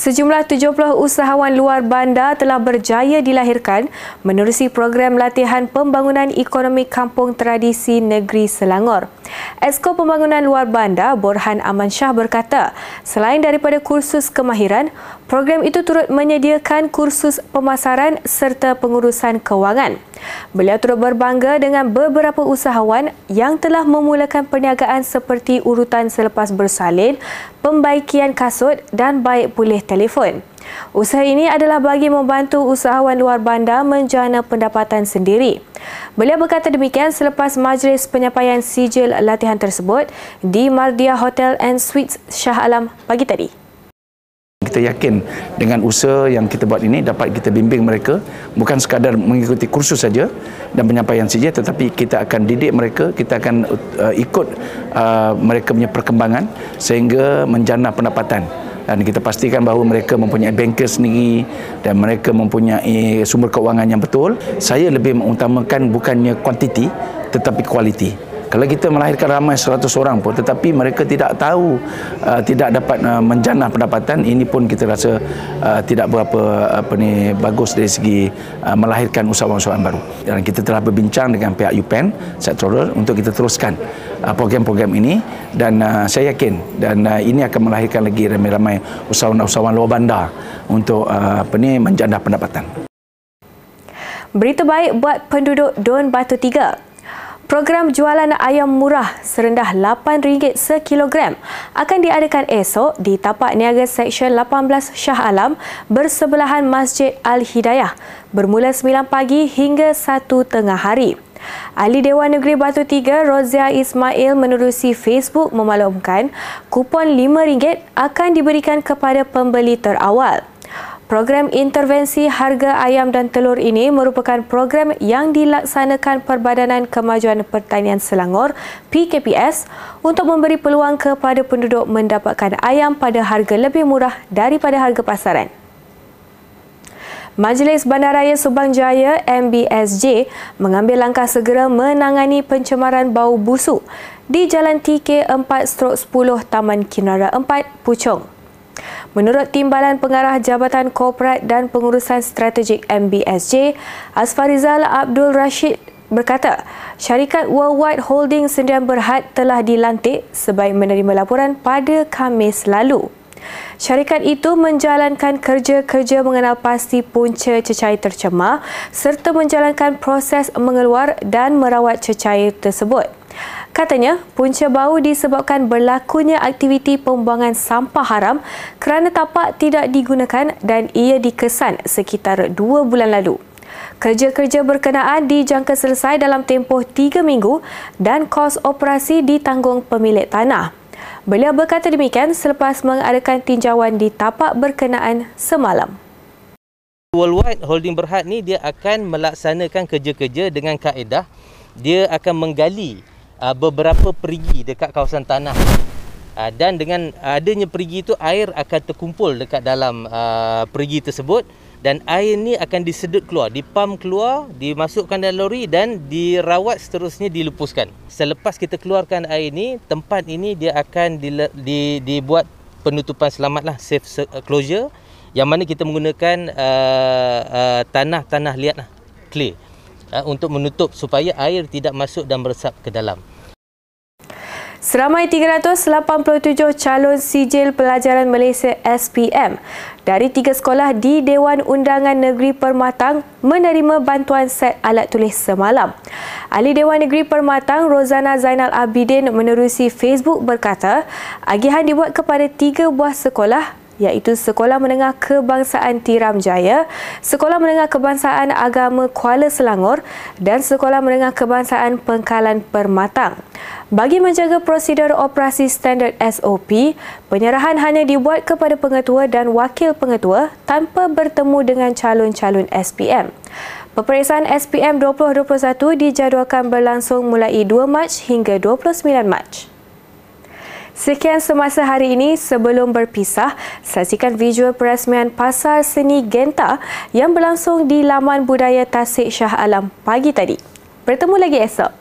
Sejumlah 70 usahawan luar bandar telah berjaya dilahirkan menerusi program latihan pembangunan ekonomi kampung tradisi negeri Selangor. Esko Pembangunan Luar Bandar Borhan Aman Shah berkata, selain daripada kursus kemahiran, program itu turut menyediakan kursus pemasaran serta pengurusan kewangan. Beliau turut berbangga dengan beberapa usahawan yang telah memulakan perniagaan seperti urutan selepas bersalin, pembaikian kasut dan baik pulih telefon. Usaha ini adalah bagi membantu usahawan luar bandar menjana pendapatan sendiri. Beliau berkata demikian selepas majlis penyampaian sijil latihan tersebut di Mardia Hotel and Suites Shah Alam pagi tadi. Kita yakin dengan usaha yang kita buat ini dapat kita bimbing mereka bukan sekadar mengikuti kursus saja dan penyampaian saja tetapi kita akan didik mereka, kita akan uh, ikut uh, mereka punya perkembangan sehingga menjana pendapatan dan kita pastikan bahawa mereka mempunyai banker sendiri dan mereka mempunyai sumber keuangan yang betul. Saya lebih mengutamakan bukannya kuantiti tetapi kualiti kalau kita melahirkan ramai 100 orang pun tetapi mereka tidak tahu uh, tidak dapat uh, menjanah pendapatan ini pun kita rasa uh, tidak berapa apa ni bagus dari segi uh, melahirkan usahawan-usahawan baru. Dan kita telah berbincang dengan pihak UPEN sektoral untuk kita teruskan uh, program-program ini. Dan uh, saya yakin dan uh, ini akan melahirkan lagi ramai-ramai usahawan-usahawan luar bandar untuk uh, apa ni menjanah pendapatan. Berita baik buat penduduk Don Batu Tiga. Program jualan ayam murah serendah RM8 sekilogram akan diadakan esok di tapak niaga Seksyen 18 Shah Alam bersebelahan Masjid Al-Hidayah bermula 9 pagi hingga 1 tengah hari. Ahli Dewan Negeri Batu Tiga, Rozia Ismail menerusi Facebook memaklumkan kupon RM5 akan diberikan kepada pembeli terawal. Program intervensi harga ayam dan telur ini merupakan program yang dilaksanakan Perbadanan Kemajuan Pertanian Selangor PKPS untuk memberi peluang kepada penduduk mendapatkan ayam pada harga lebih murah daripada harga pasaran. Majlis Bandaraya Subang Jaya MBSJ mengambil langkah segera menangani pencemaran bau busuk di Jalan TK 4-10 Taman Kinara 4 Puchong. Menurut Timbalan Pengarah Jabatan Korporat dan Pengurusan Strategik MBSJ, Asfarizal Abdul Rashid berkata, syarikat Worldwide Holding Sendirian Berhad telah dilantik sebaik menerima laporan pada Khamis lalu. Syarikat itu menjalankan kerja-kerja mengenal pasti punca cecair tercemar serta menjalankan proses mengeluar dan merawat cecair tersebut. Katanya, punca bau disebabkan berlakunya aktiviti pembuangan sampah haram kerana tapak tidak digunakan dan ia dikesan sekitar dua bulan lalu. Kerja-kerja berkenaan dijangka selesai dalam tempoh tiga minggu dan kos operasi ditanggung pemilik tanah. Beliau berkata demikian selepas mengadakan tinjauan di tapak berkenaan semalam. Worldwide Holding Berhad ni dia akan melaksanakan kerja-kerja dengan kaedah dia akan menggali uh, beberapa perigi dekat kawasan tanah uh, dan dengan adanya perigi itu air akan terkumpul dekat dalam uh, perigi tersebut dan air ni akan disedut keluar, dipam keluar, dimasukkan dalam lori dan dirawat seterusnya dilepuskan. Selepas kita keluarkan air ni, tempat ini dia akan di, di, dibuat penutupan selamat lah, safe closure yang mana kita menggunakan uh, uh, tanah-tanah liat lah, clay uh, untuk menutup supaya air tidak masuk dan meresap ke dalam. Seramai 387 calon sijil pelajaran Malaysia SPM dari tiga sekolah di Dewan Undangan Negeri Permatang menerima bantuan set alat tulis semalam. Ahli Dewan Negeri Permatang Rozana Zainal Abidin menerusi Facebook berkata, agihan dibuat kepada tiga buah sekolah iaitu Sekolah Menengah Kebangsaan Tiram Jaya, Sekolah Menengah Kebangsaan Agama Kuala Selangor dan Sekolah Menengah Kebangsaan Pengkalan Permatang. Bagi menjaga prosedur operasi standard SOP, penyerahan hanya dibuat kepada pengetua dan wakil pengetua tanpa bertemu dengan calon-calon SPM. Peperiksaan SPM 2021 dijadualkan berlangsung mulai 2 Mac hingga 29 Mac. Sekian semasa hari ini sebelum berpisah, saksikan visual peresmian Pasar Seni Genta yang berlangsung di Laman Budaya Tasik Shah Alam pagi tadi. Bertemu lagi esok.